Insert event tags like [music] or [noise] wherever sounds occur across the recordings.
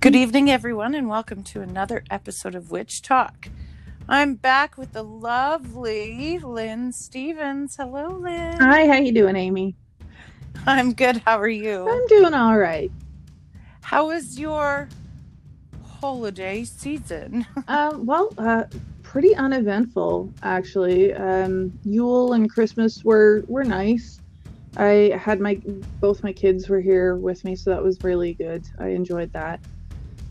Good evening, everyone, and welcome to another episode of Witch Talk. I'm back with the lovely Lynn Stevens. Hello, Lynn. Hi, how you doing, Amy? I'm good. How are you? I'm doing all right. How was your holiday season? Um, [laughs] well, uh, pretty uneventful actually. Um, Yule and Christmas were were nice. I had my both my kids were here with me, so that was really good. I enjoyed that.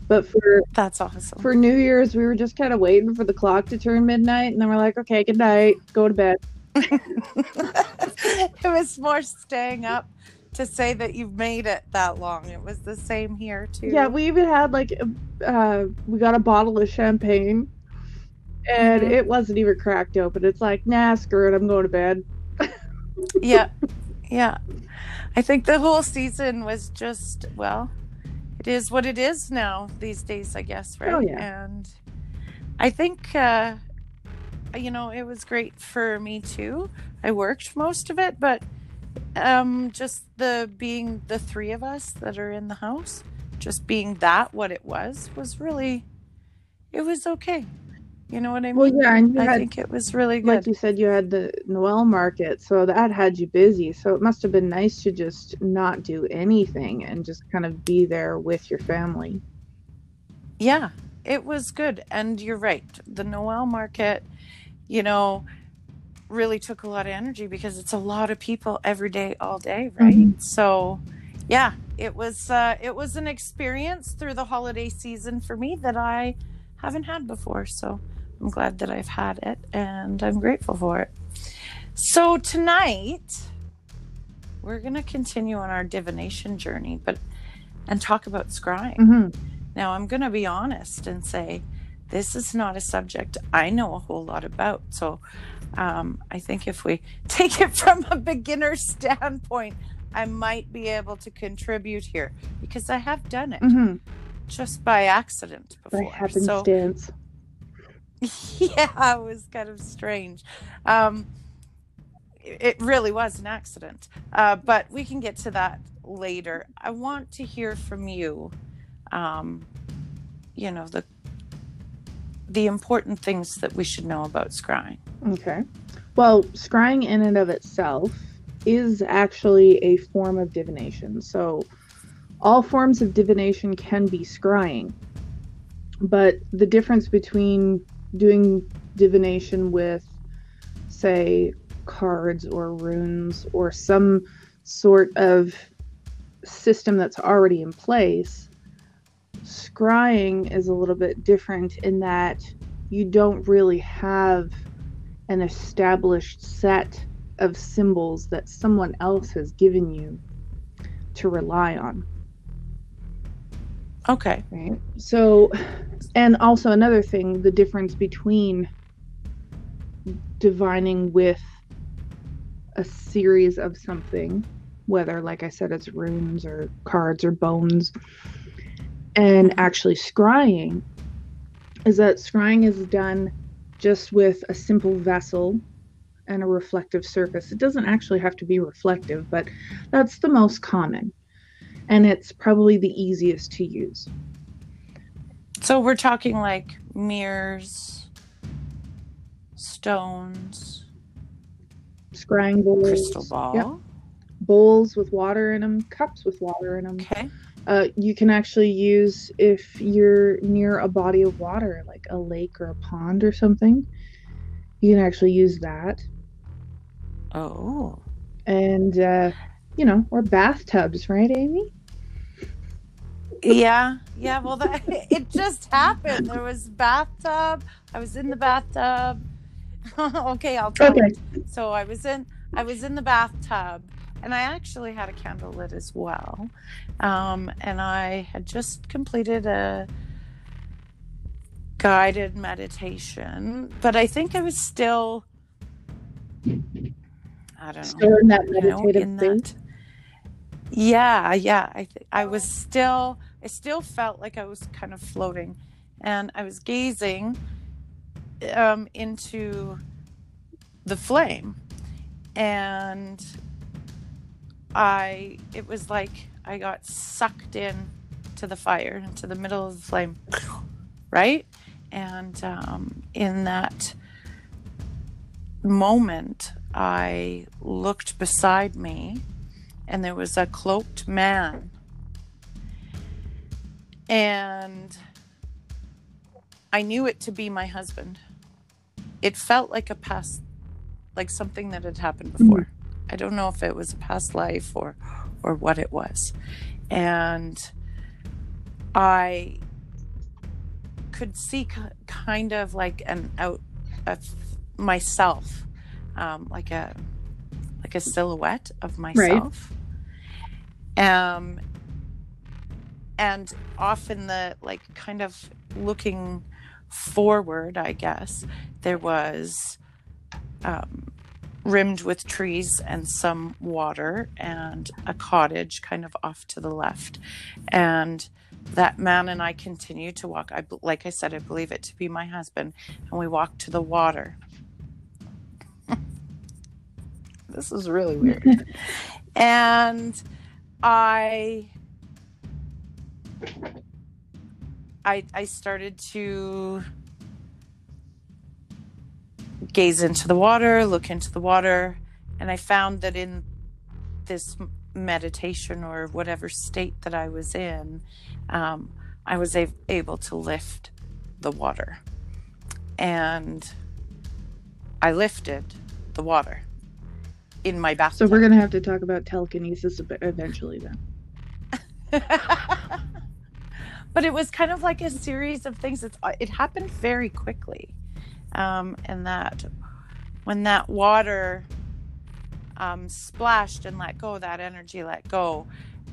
But for That's awesome. for New Year's, we were just kind of waiting for the clock to turn midnight, and then we're like, okay, good night, go to bed. [laughs] [laughs] it was more staying up to say that you've made it that long. It was the same here too. Yeah, we even had like, uh, we got a bottle of champagne, and Mhm. it wasn't even cracked open. It's like, nah, screw it, I'm going to bed. yeah [laughs] yeah i think the whole season was just well it is what it is now these days i guess right? Oh, yeah. and i think uh you know it was great for me too. I worked most of it but um just the being the three of us that are in the house just being that what it was was really it was okay you know what i mean Well, yeah, and i had think it was really good. like you said, you had the Noel market, so that had you busy. So it must have been nice to just not do anything and just kind of be there with your family. Yeah, it was good. And you're right. The Noel market, you know, really took a lot of energy because it's a lot of people every day, all day, right? Mhm. So, yeah, it was uh, it was an experience through the holiday season for me that I haven't had before. So I'm glad that I've had it, and I'm grateful for it. So tonight we're gonna continue on our divination journey, but and talk about scrying. hmm Now, I'm going to be honest and say this is not a subject I know a whole lot about. So, um, I think if we [laughs] take it from a beginner standpoint, I might be able to contribute here because I have done it hmm just by accident By before. So, happenstance. [laughs] yeah, it was kind of strange. Um, it really was an accident, uh, but we can get to that later. I want to hear from you. Um, you know the the important things that we should know about scrying. Okay. Well, scrying in and of itself is actually a form of divination. So all forms of divination can be scrying. But the difference between doing divination with, say, cards or runes or some sort of system that's already in place, scrying is a little bit different in that you don't really have an established set of symbols that someone else has given you to rely on Okay. right so and also another thing the difference between divining with a series of something whether like i said it's runes or cards or bones and actually scrying is that scrying is done just with a simple vessel and a reflective surface. It doesn't actually have to be reflective, but that's the most common. And it's probably the easiest to use. So we're talking like mirrors, stones, Scrying bowls, crystal ball. Yep. bowls with water in them, cups with water in them. Okay. Uh, you can actually use if you're near a body of water, like a lake or a pond or something. You can actually use that. Oh. And, uh, you know, or bathtubs, right, Amy? Yeah yeah well [laughs] that [laughs] it just happened there was bathtub i was in the bathtub [laughs] okay i'll tell Okay. you. so i was in i was in the bathtub and i actually had a candle lit as well um, and i had just completed a guided meditation but i think i was still i don't know Still in that you know, meditative in state. that- yeah, yeah. I th- I was still I still felt like I was kind of floating, and I was gazing um, into the flame, and I it was like I got sucked in to the fire, into the middle of the flame, [laughs] right? And um, in that moment, I looked beside me, and there was a cloaked man. And I knew it to be my husband. It felt like a past, like something that had happened before. Mm-hmm. I don't know if it was a past life or, or what it was, and I could see kind of like an out of myself, um, like a like a silhouette of myself. Right. Um, and often the like kind of looking forward, I guess, there was um, rimmed with trees and some water and a cottage kind of off to the left. And that man and I continued to walk. I, like I said, I believe it to be my husband. And we walked to the water. [laughs] this is really weird. [laughs] and I I, I started to gaze into the water, look into the water, and I found that in this meditation or whatever state that I was in, um, I was a- able to lift the water. And I lifted the water in my bathtub. So we're going to have to talk about telekinesis eventually then. [laughs] but it was kind of like a series of things. It's, uh, it happened very quickly. Um, and that when that water um, splashed and let go, that energy let go,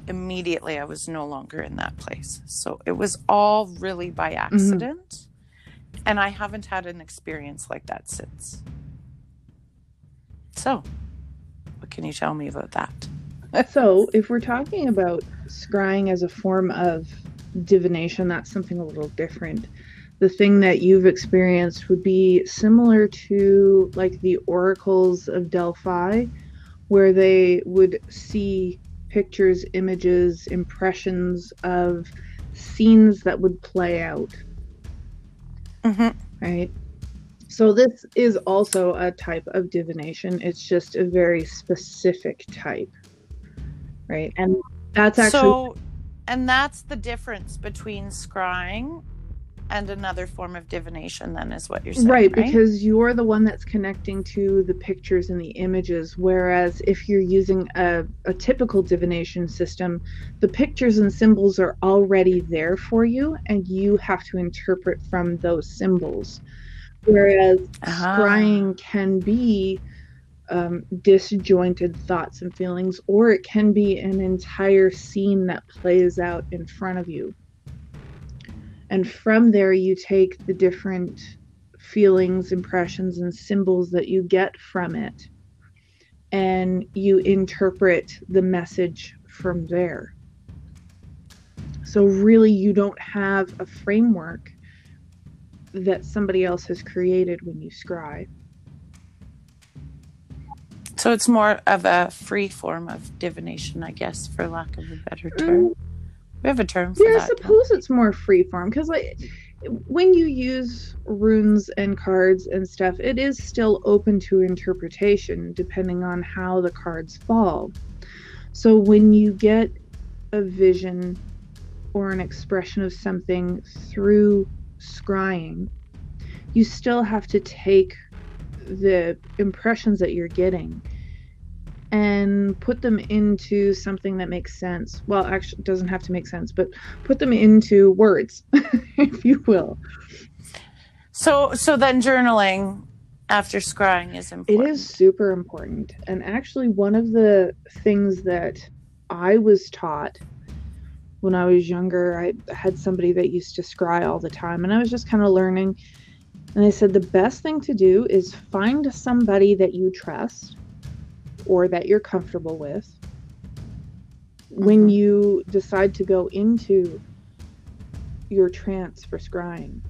immediately I was no longer in that place. So it was all really by mm-hmm. accident. Mm-hmm. And I haven't had an experience like that since. So, what can you tell me about that? so, if we're talking about scrying as a form of divination, that's something a little different. The thing that you've experienced would be similar to like the oracles of Delphi, where they would see pictures, images, impressions of scenes that would play out. Mm-hmm. Right? So, this is also a type of divination. It's just a very specific type. Right? And that's actually. So, and that's the difference between scrying and another form of divination then is what you're saying right, right, because you're the one that's connecting to the pictures and the images whereas if you're using a, a typical divination system the pictures and symbols are already there for you and you have to interpret from those symbols whereas uh-huh. scrying can be um, disjointed thoughts and feelings, or it can be an entire scene that plays out in front of you. And from there, you take the different feelings, impressions, and symbols that you get from it, and you interpret the message from there. So, really, you don't have a framework that somebody else has created when you scry. So it's more of a free form of divination, I guess, for lack of a better term. Mm. We have a term for yeah, that. I suppose it's more free form because, like, when you use runes and cards and stuff, it is still open to interpretation depending on how the cards fall. So when you get a vision or an expression of something through scrying, you still have to take the impressions that you're getting and put them into something that makes sense. Well, actually, doesn't have to make sense, but put them into words, [laughs] if you will. So, so then journaling after scrying is important. It is super important, and actually, one of the things that I was taught when I was younger, I had somebody that used to scry all the time, and I was just kind of learning. And I said the best thing to do is find somebody that you trust or that you're comfortable with when mm-hmm. you decide to go into your trance for scrying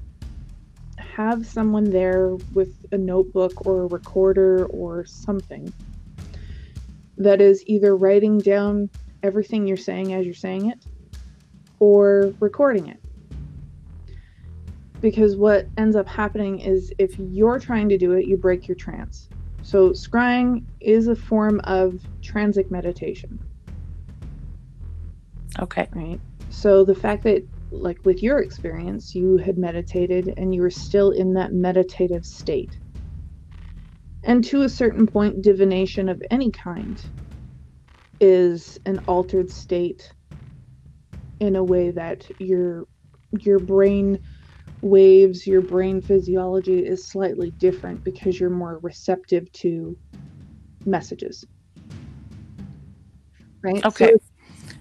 have someone there with a notebook or a recorder or something that is either writing down everything you're saying as you're saying it or recording it. Because what ends up happening is if you're trying to do it, you break your trance. So, scrying is a form of transic meditation. Okay. Right. So, the fact that, like with your experience, you had meditated and you were still in that meditative state. And to a certain point, divination of any kind is an altered state in a way that your your brain waves, your brain physiology is slightly different because you're more receptive to messages. Right? Okay. So,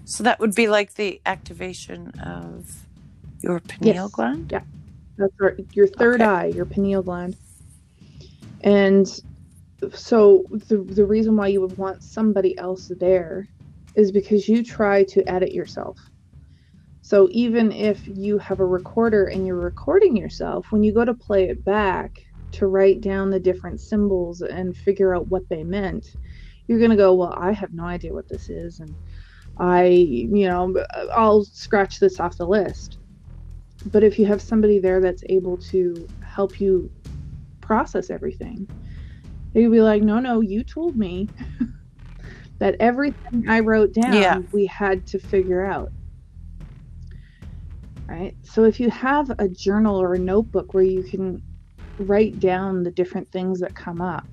so that would be like the activation of your pineal Yes. gland? Yeah. That's right. Your third Okay. eye, your pineal gland. And so the the reason why you would want somebody else there is because you try to edit yourself. So even if you have a recorder and you're recording yourself, when you go to play it back to write down the different symbols and figure out what they meant, you're going to go, "Well, I have no idea what this is and I, you know, I'll scratch this off the list." But if you have somebody there that's able to help you process everything, they'd be like, no, no, you told me [laughs] that everything I wrote down, Yeah. we had to figure out. Right? So if you have a journal or a notebook where you can write down the different things that come up,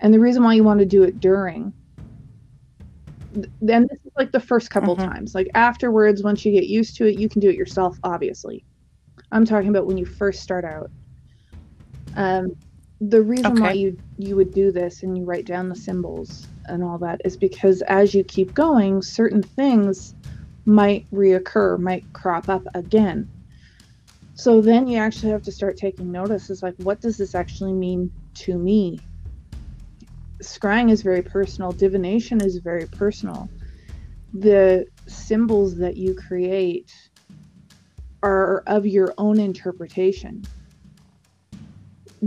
and the reason why you want to do it during, then this is like the first couple Mhm. times. Like afterwards, once you get used to it, you can do it yourself, obviously. I'm talking about when you first start out. Um, the reason why you you would do this and you write down the symbols and all that is because as you keep going, certain things might reoccur, might crop up again. So then you actually have to start taking notice. Is like, what does this actually mean to me? Scrying is very personal. Divination is very personal. The symbols that you create are of your own interpretation.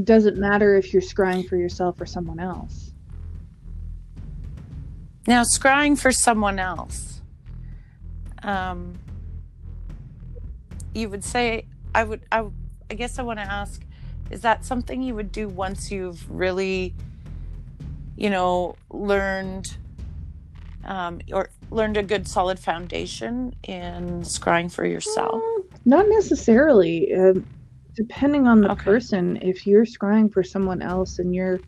Doesn't matter if you're scrying for yourself or someone else. Now, scrying for someone else. Um, you would say, I would, I, I guess I want to ask, is that something you would do once you've really, you know, learned, um, or learned a good solid foundation in scrying for yourself? Not necessarily. Um, depending on the Okay. person, if you're scrying for someone else and you're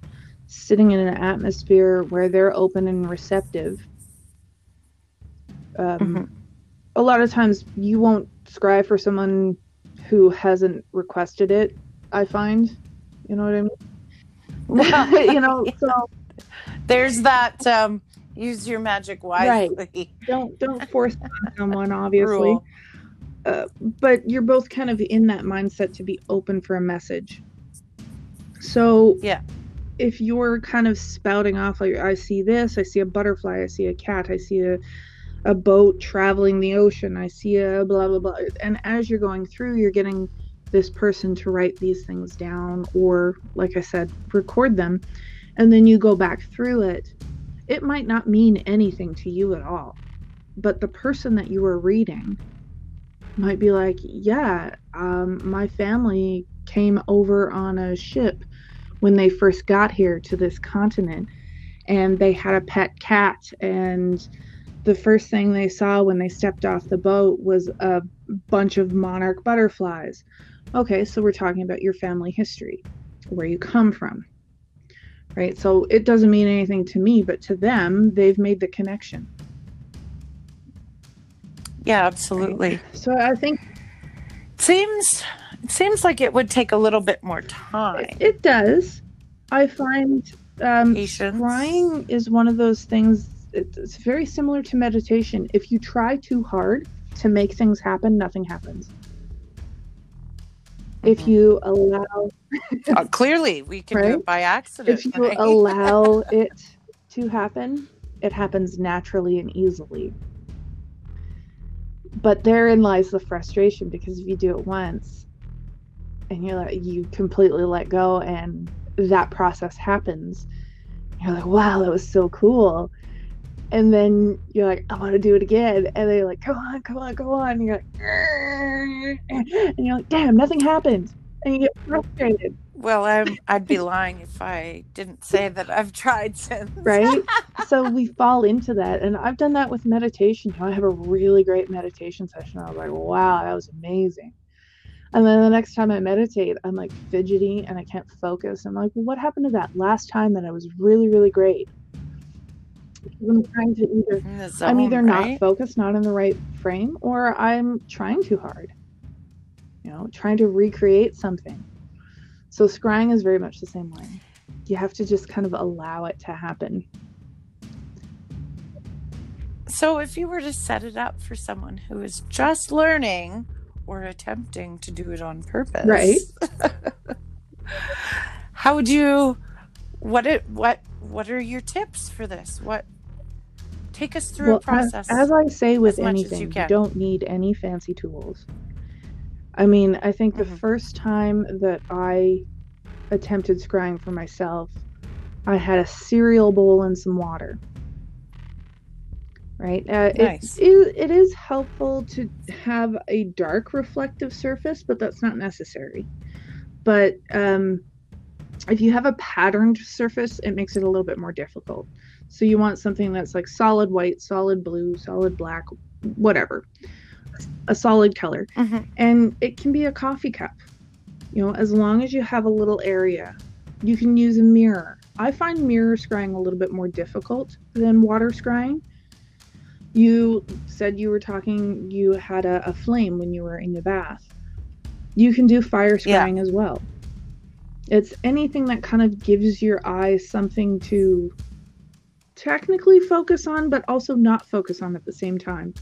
sitting in an atmosphere where they're open and receptive, um, Mhm. A lot of times you won't scry for someone who hasn't requested it. I find, you know what I mean? [laughs] you know, [laughs] so There's that, um, use your magic wisely Right. don't don't force someone, [laughs] obviously. uh, but you're both kind of in that mindset to be open for a message. So Yeah. if you're kind of spouting off like I see this, I see a butterfly, I see a cat, I see a a boat traveling the ocean, I see a blah blah blah, and as you're going through, you're getting this person to write these things down or like I said, record them, and then you go back through it. It might not mean anything to you at all, but the person that you are reading might be like, yeah, um, my family came over on a ship when they first got here to this continent, and they had a pet cat. And the first thing they saw when they stepped off the boat was a bunch of monarch butterflies. Okay, so we're talking about your family history, where you come from. Right, so it doesn't mean anything to me, but to them, they've made the connection. Yeah, absolutely. So I think it Seems it seems like it would take a little bit more time. It does. I find um, Patience. is one of those things. It's, very similar to meditation. If you try too hard to make things happen, nothing happens. If Mhm. you allow, Uh, clearly, we can do it by accident. if you right? allow [laughs] it to happen, it happens naturally and easily. But therein lies the frustration because if you do it once and you're like you completely let go and that process happens, you're like, wow, that was so cool. And then you're like, I want to do it again, and they're like, come on, come on, come on, and you're like, and you're like, damn, nothing happened, and you get frustrated. Well, I'm, I'd be lying if I didn't say that I've tried since. Right? [laughs] so we fall into that. And I've done that with meditation. I have a really great meditation session. I was like, wow, that was amazing. And then the next time I meditate, I'm like fidgety and I can't focus. I'm like, well, what happened to that last time that I was really, really great? I'm trying to either Zone, I'm either right? not focused, not in the right frame, or I'm trying too hard. You know, trying to recreate something. So scrying is very much the same way. You have to just kind of allow it to happen. So, if you were to set it up for someone who is just learning or attempting to do it on purpose, Right. [laughs] how would you? What it? What? What are your tips for this? What? Take us through Well, a process. As, as I say with as you anything, you, don't need any fancy tools. I mean, I think the Mhm. first time that I attempted scrying for myself, I had a cereal bowl and some water. Right? Uh, Nice. it, is, it is helpful to have a dark reflective surface, but that's not necessary. But um, if you have a patterned surface, it makes it a little bit more difficult. So you want something that's like solid white, solid blue, solid black, whatever, a solid color. Mhm. And it can be a coffee cup. You know, as long as you have a little area, you can use a mirror. I find mirror scrying a little bit more difficult than water scrying. You said you were talking, you had a, a flame when you were in the bath. You can do fire Yeah. scrying as well. It's anything that kind of gives your eyes something to technically focus on, but also not focus on at the same time.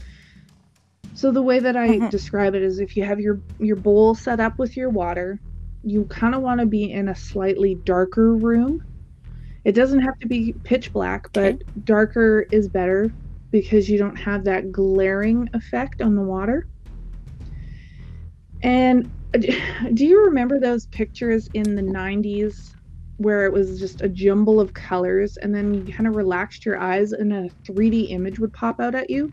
So the way that I Mhm. describe it is if you have your your bowl set up with your water, you kind of want to be in a slightly darker room. It doesn't have to be pitch black, but darker is better because you don't have that glaring effect on the water. And [laughs] do you remember those pictures in the 90s where it was just a jumble of colors and then you kind of relaxed your eyes and a 3D image would pop out at you?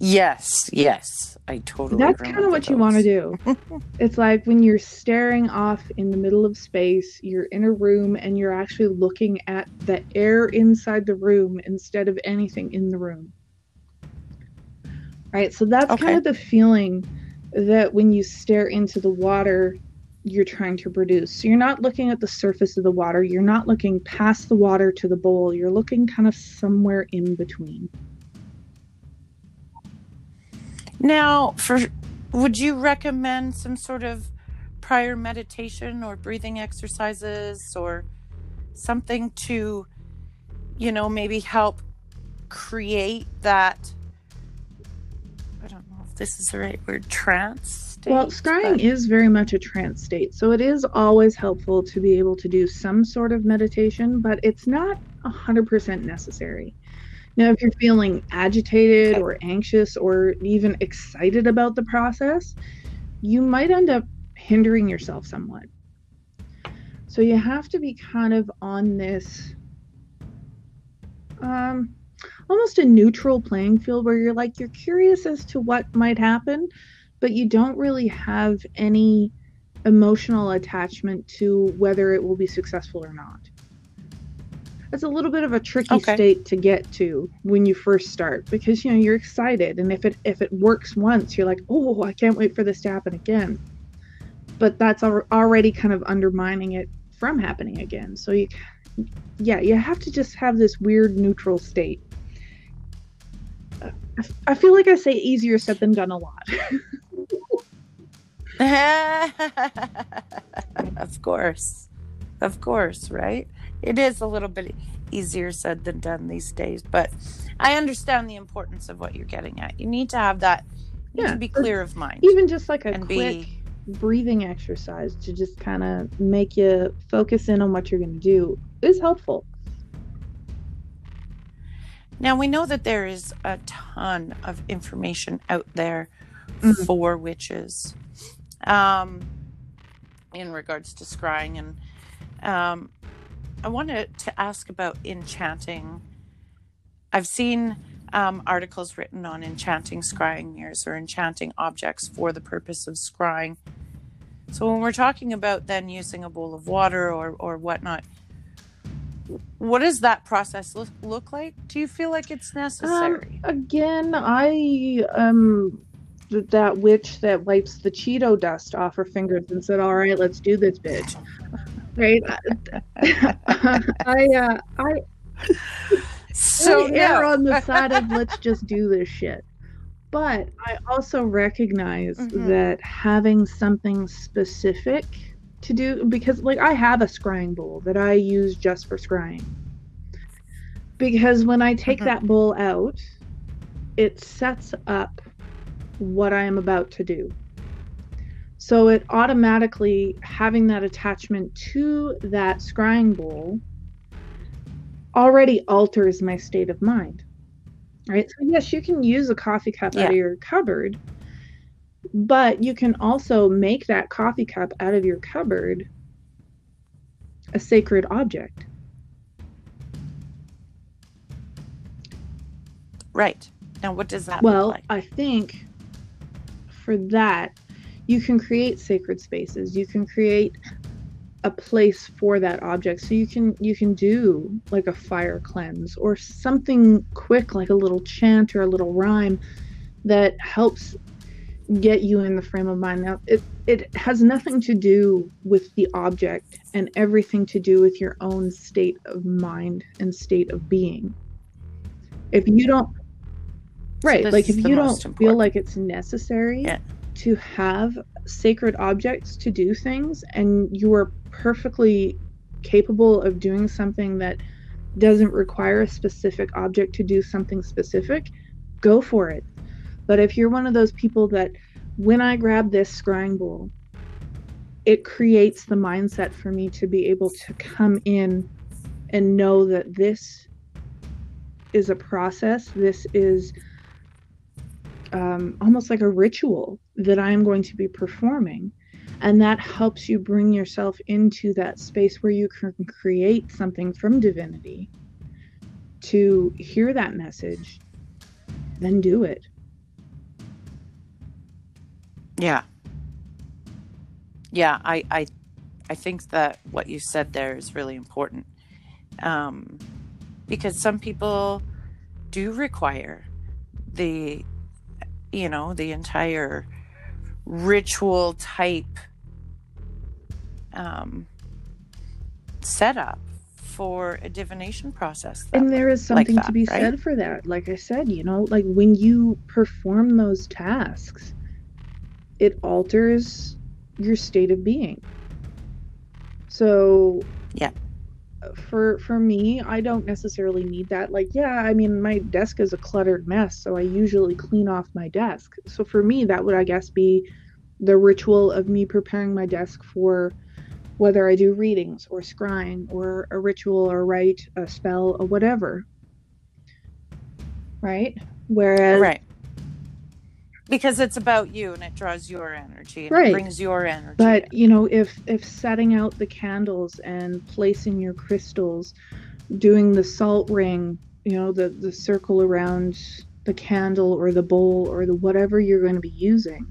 Yes, yes, I totally. That's kind of what you want to do. [laughs] it's like when you're staring off in the middle of space, you're in a room and you're actually looking at the air inside the room instead of anything in the room. Right? So that's Okay. kind of the feeling that when you stare into the water, you're trying to produce. So you're not looking at the surface of the water, you're not looking past the water to the bowl, you're looking kind of somewhere in between. Now, for would you recommend some sort of prior meditation or breathing exercises or something to, you know, maybe help create that? I don't know if this is the right word, trance. Well, scrying but- is very much a trance state, so it is always helpful to be able to do some sort of meditation, but it's not 100% necessary. Now, if you're feeling agitated Okay. or anxious or even excited about the process, you might end up hindering yourself somewhat. So you have to be kind of on this um almost a neutral playing field where you're like you're curious as to what might happen, but you don't really have any emotional attachment to whether it will be successful or not. It's a little bit of a tricky Okay. state to get to when you first start because you know you're excited and if it if it works once you're like, "Oh, I can't wait for this to happen again." But that's al- already kind of undermining it from happening again. So you yeah, you have to just have this weird neutral state. I feel like I say easier said than done a lot. [laughs] [laughs] of course. Of course, right? It is a little bit easier said than done these days, but I understand the importance of what you're getting at. You need to have that, you need Yeah, to be clear of mind Even just like a quick be breathing exercise to just kind of make you focus in on what you're going to do is helpful. Now we know that there is a ton of information out there Mhm. for witches, um, in regards to scrying, and um, I wanted to ask about enchanting I've seen um, articles written on enchanting scrying mirrors or enchanting objects for the purpose of scrying. So when we're talking about then using a bowl of water or or whatnot, what does that process look, look like? Do you feel like it's necessary? Um, again, I um that witch that wipes the Cheeto dust off her fingers and said, "All right, let's do this, bitch." [laughs] Right? [laughs] [laughs] I uh, I so I err on the side of let's just do this shit. But I also recognize Mhm. that having something specific to do because like I have a scrying bowl that I use just for scrying. Because when I take Mhm. that bowl out, it sets up what I am about to do. So it automatically having that attachment to that scrying bowl already alters my state of mind. Right? So yes, you can use a coffee cup out of your cupboard, but you can also make that coffee cup out of your cupboard a sacred object. Right. Now, what does that Well, like? I think for that, you can create sacred spaces. You can create a place for that object. So you can you can do like a fire cleanse or something quick like a little chant or a little rhyme that helps get you in the frame of mind. Now it it has nothing to do with the object and everything to do with your own state of mind and state of being. If you don't right, like if you don't most feel like it's necessary Yeah. to have sacred objects to do things and you are perfectly capable of doing something that doesn't require a specific object to do something specific, go for it. But if you're one of those people that when I grab this scrying bowl, it creates the mindset for me to be able to come in and know that this is a process, this is um, almost like a ritual that I am going to be performing. And that helps you bring yourself into that space where you can create something from divinity to hear that message, then do it. Yeah. Yeah, I, I I think that what you said there is really important. Um, because some people do require the you know, the entire ritual type um setup for a divination process. that And there is like something to be right? said for that. Like I said, you know, like when you perform those tasks, it alters your state of being. So Yeah. For for me, I don't necessarily need that. Like, yeah, I mean, my desk is a cluttered mess, so I usually clean off my desk. So for me, that would I guess be the ritual of me preparing my desk for whether I do readings or scrying or a ritual or write a spell or whatever. Right? Whereas right. Because it's about you and it draws your energy and Right. it brings your energy. but you know if if setting out the candles and placing your crystals doing the salt ring you know the the circle around the candle or the bowl or the whatever you're going to be using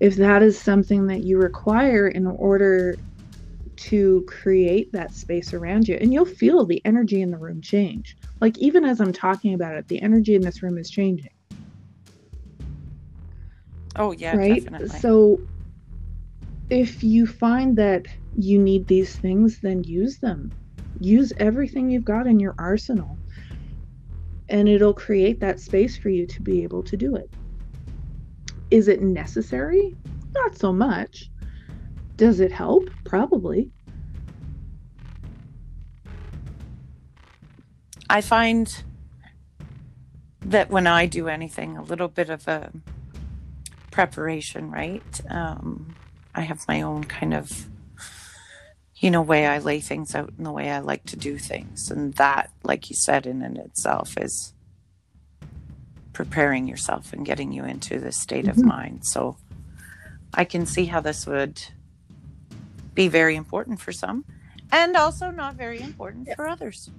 if that is something that you require in order to create that space around you and you'll feel the energy in the room change like even as i'm talking about it the energy in this room is changing oh yeah, right? definitely. So if you find that you need these things, then use them. Use everything you've got in your arsenal. And it'll create that space for you to be able to do it. Is it necessary? Not so much. Does it help? Probably. I find that when I do anything, a little bit of a preparation, right? Um, I have my own kind of, you know, way I lay things out and the way I like to do things. And that, like you said, in and itself is preparing yourself and getting you into this state of Mhm. mind. So I can see how this would be very important for some and also not very important for others.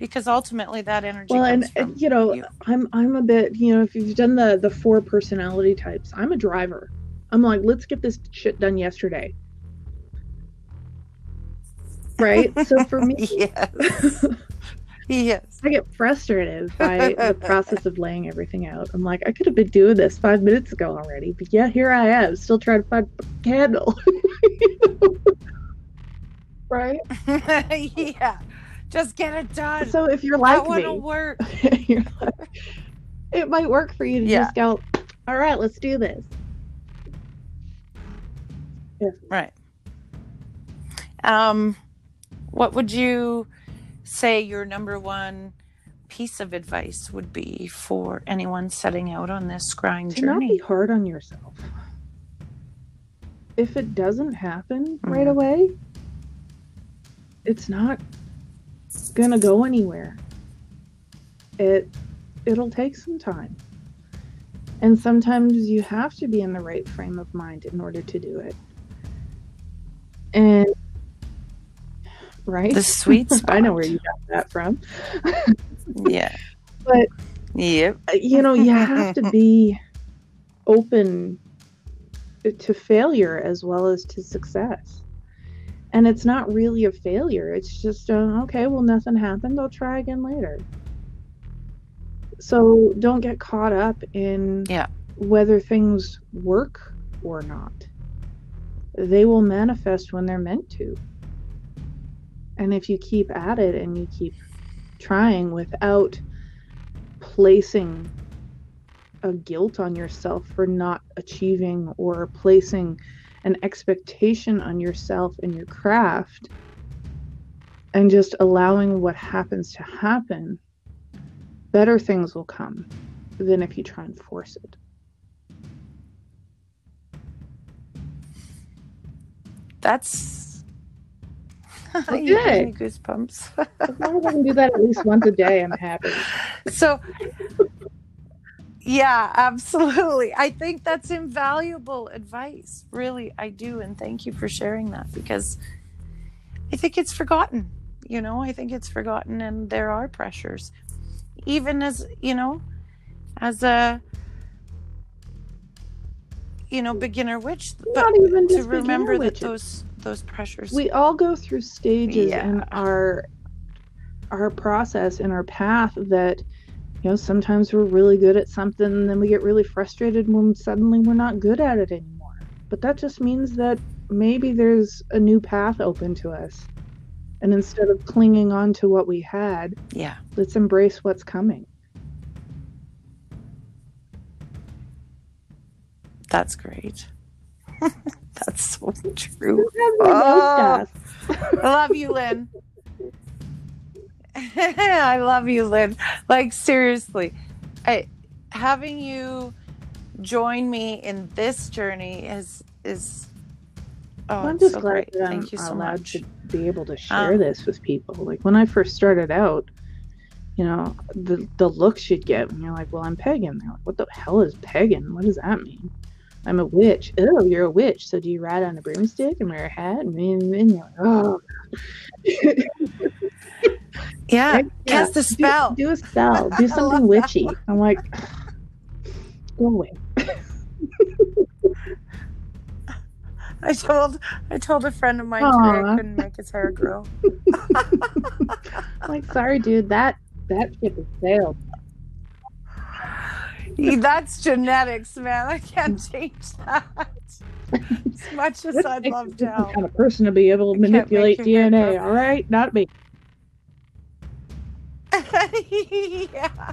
Because ultimately that energy well comes and, from and, you know you. i'm i'm a bit you know if you've done the the four personality types i'm a driver. I'm like let's get this shit done yesterday. Right? [laughs] So for me yes. [laughs] Yes. I get frustrated by the process of laying everything out. I'm like i could have been doing this five minutes ago already but yeah here i am still trying to find a candle [laughs] right? Yeah just get it done so if you're that like one me will work [laughs] you're like, it might work for you to Yeah. just go all right let's do this right um what would you say your number one piece of advice would be for anyone setting out on this scrying to not be journey hard on yourself. If it doesn't happen right Mhm. away, it's not gonna go anywhere. It it'll take some time. And sometimes you have to be in the right frame of mind in order to do it. And right? the sweet spot [laughs] I know where you got that from. [laughs] yeah But yep Uh, you know you have to be open to failure as well as to success and it's not really a failure. It's just uh, okay well nothing happened. I'll try again later. So don't get caught up in Yeah. whether things work or not. They will manifest when they're meant to. And if you keep at it and you keep trying without placing a guilt on yourself for not achieving or placing an expectation on yourself and your craft and just allowing what happens to happen, better things will come than if you try and force it. that's [laughs] Okay. you me goosebumps As long as I can do that at least once a day, I'm happy. [laughs] so yeah absolutely i think that's invaluable advice really i do and thank you for sharing that because i think it's forgotten you know i think it's forgotten and there are pressures even as you know as a you know beginner witch but Not even to remember that witches. those those pressures we all go through stages Yeah. in our our process in our path that you know sometimes we're really good at something and then we get really frustrated when suddenly we're not good at it anymore. But that just means that maybe there's a new path open to us. And instead of clinging on to what we had yeah. let's embrace what's coming. That's great. [laughs] That's so true. Oh. I love you, Lynn. [laughs] [laughs] I love you, Lynn. Like seriously, I having you join me in this journey is is. Oh, I'm just so glad great. that I'm Thank you so allowed much. to be able to share Um, this with people. Like when I first started out, you know, the the looks you'd get when you're like, "Well, I'm pagan." They're like, "What the hell is pagan? What does that mean?" I'm a witch. Oh, you're a witch. So do you ride on a broomstick and wear a hat? And and you're like, oh, [laughs] Yeah, yeah, cast a do- spell. Do, a spell. Do [laughs] something witchy. I'm like, go away. [laughs] I told I told a friend of mine today I couldn't make his hair grow. I'm [laughs] like, sorry, dude. That that ship has sailed. That's genetics, man. I can't change that. As much as I'd love to kind of person to be able to I manipulate DNA. All right, not me. [laughs] yeah.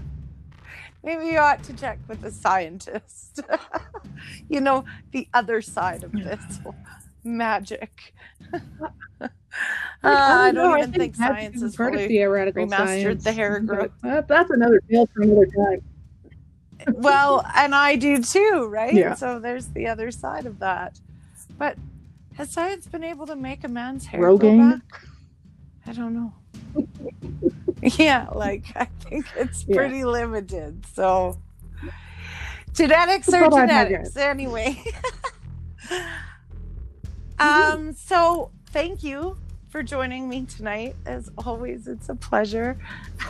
Maybe you ought to check with a scientist. [laughs] you know, the other side of this [laughs] magic. uh, I don't even think, magic science is part theoretical remastered science. the hair growth. That's another tale for another time. Well, and I do too, right? Yeah. So there's the other side of that. But has science been able to make a man's hair Rogaine? grow back? I don't know. [laughs] yeah, like I think it's Yeah. pretty limited. So genetics are genetics, anyway. [laughs] um. So thank you for joining me tonight. As always, it's a pleasure.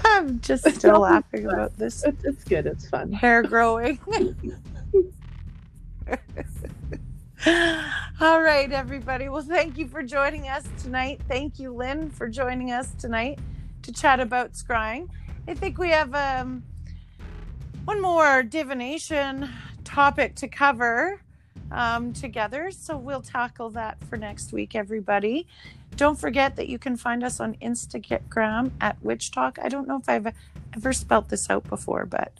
I'm just still laughing about this. It's, it's good. It's fun. Hair growing. [laughs] [gasps] All right, everybody. Well, thank you for joining us tonight. Thank you, Lynn, for joining us tonight to chat about scrying. I think we have um, one more divination topic to cover um, together. So we'll tackle that for next week, everybody. Don't forget that you can find us on Instagram at Witch Talk. I don't know if I've ever spelt this out before, but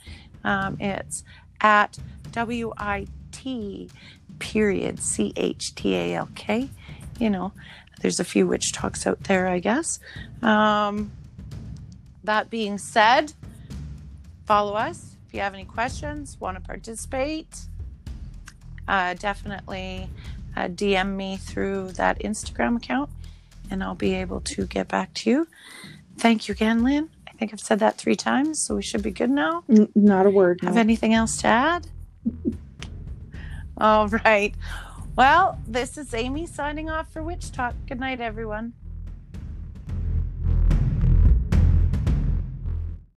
um, it's at W I T period C H T A L K. You know, there's a few witch talks out there, I guess. Um, that being said, follow us. If you have any questions, want to participate, uh, definitely uh, DM me through that Instagram account and I'll be able to get back to you. Thank you again, Lynn. I think I've said that three times, so we should be good now. N- not a word. Have no. anything else to add? All right. Well, this is Amy signing off for Witch Talk. Good night, everyone.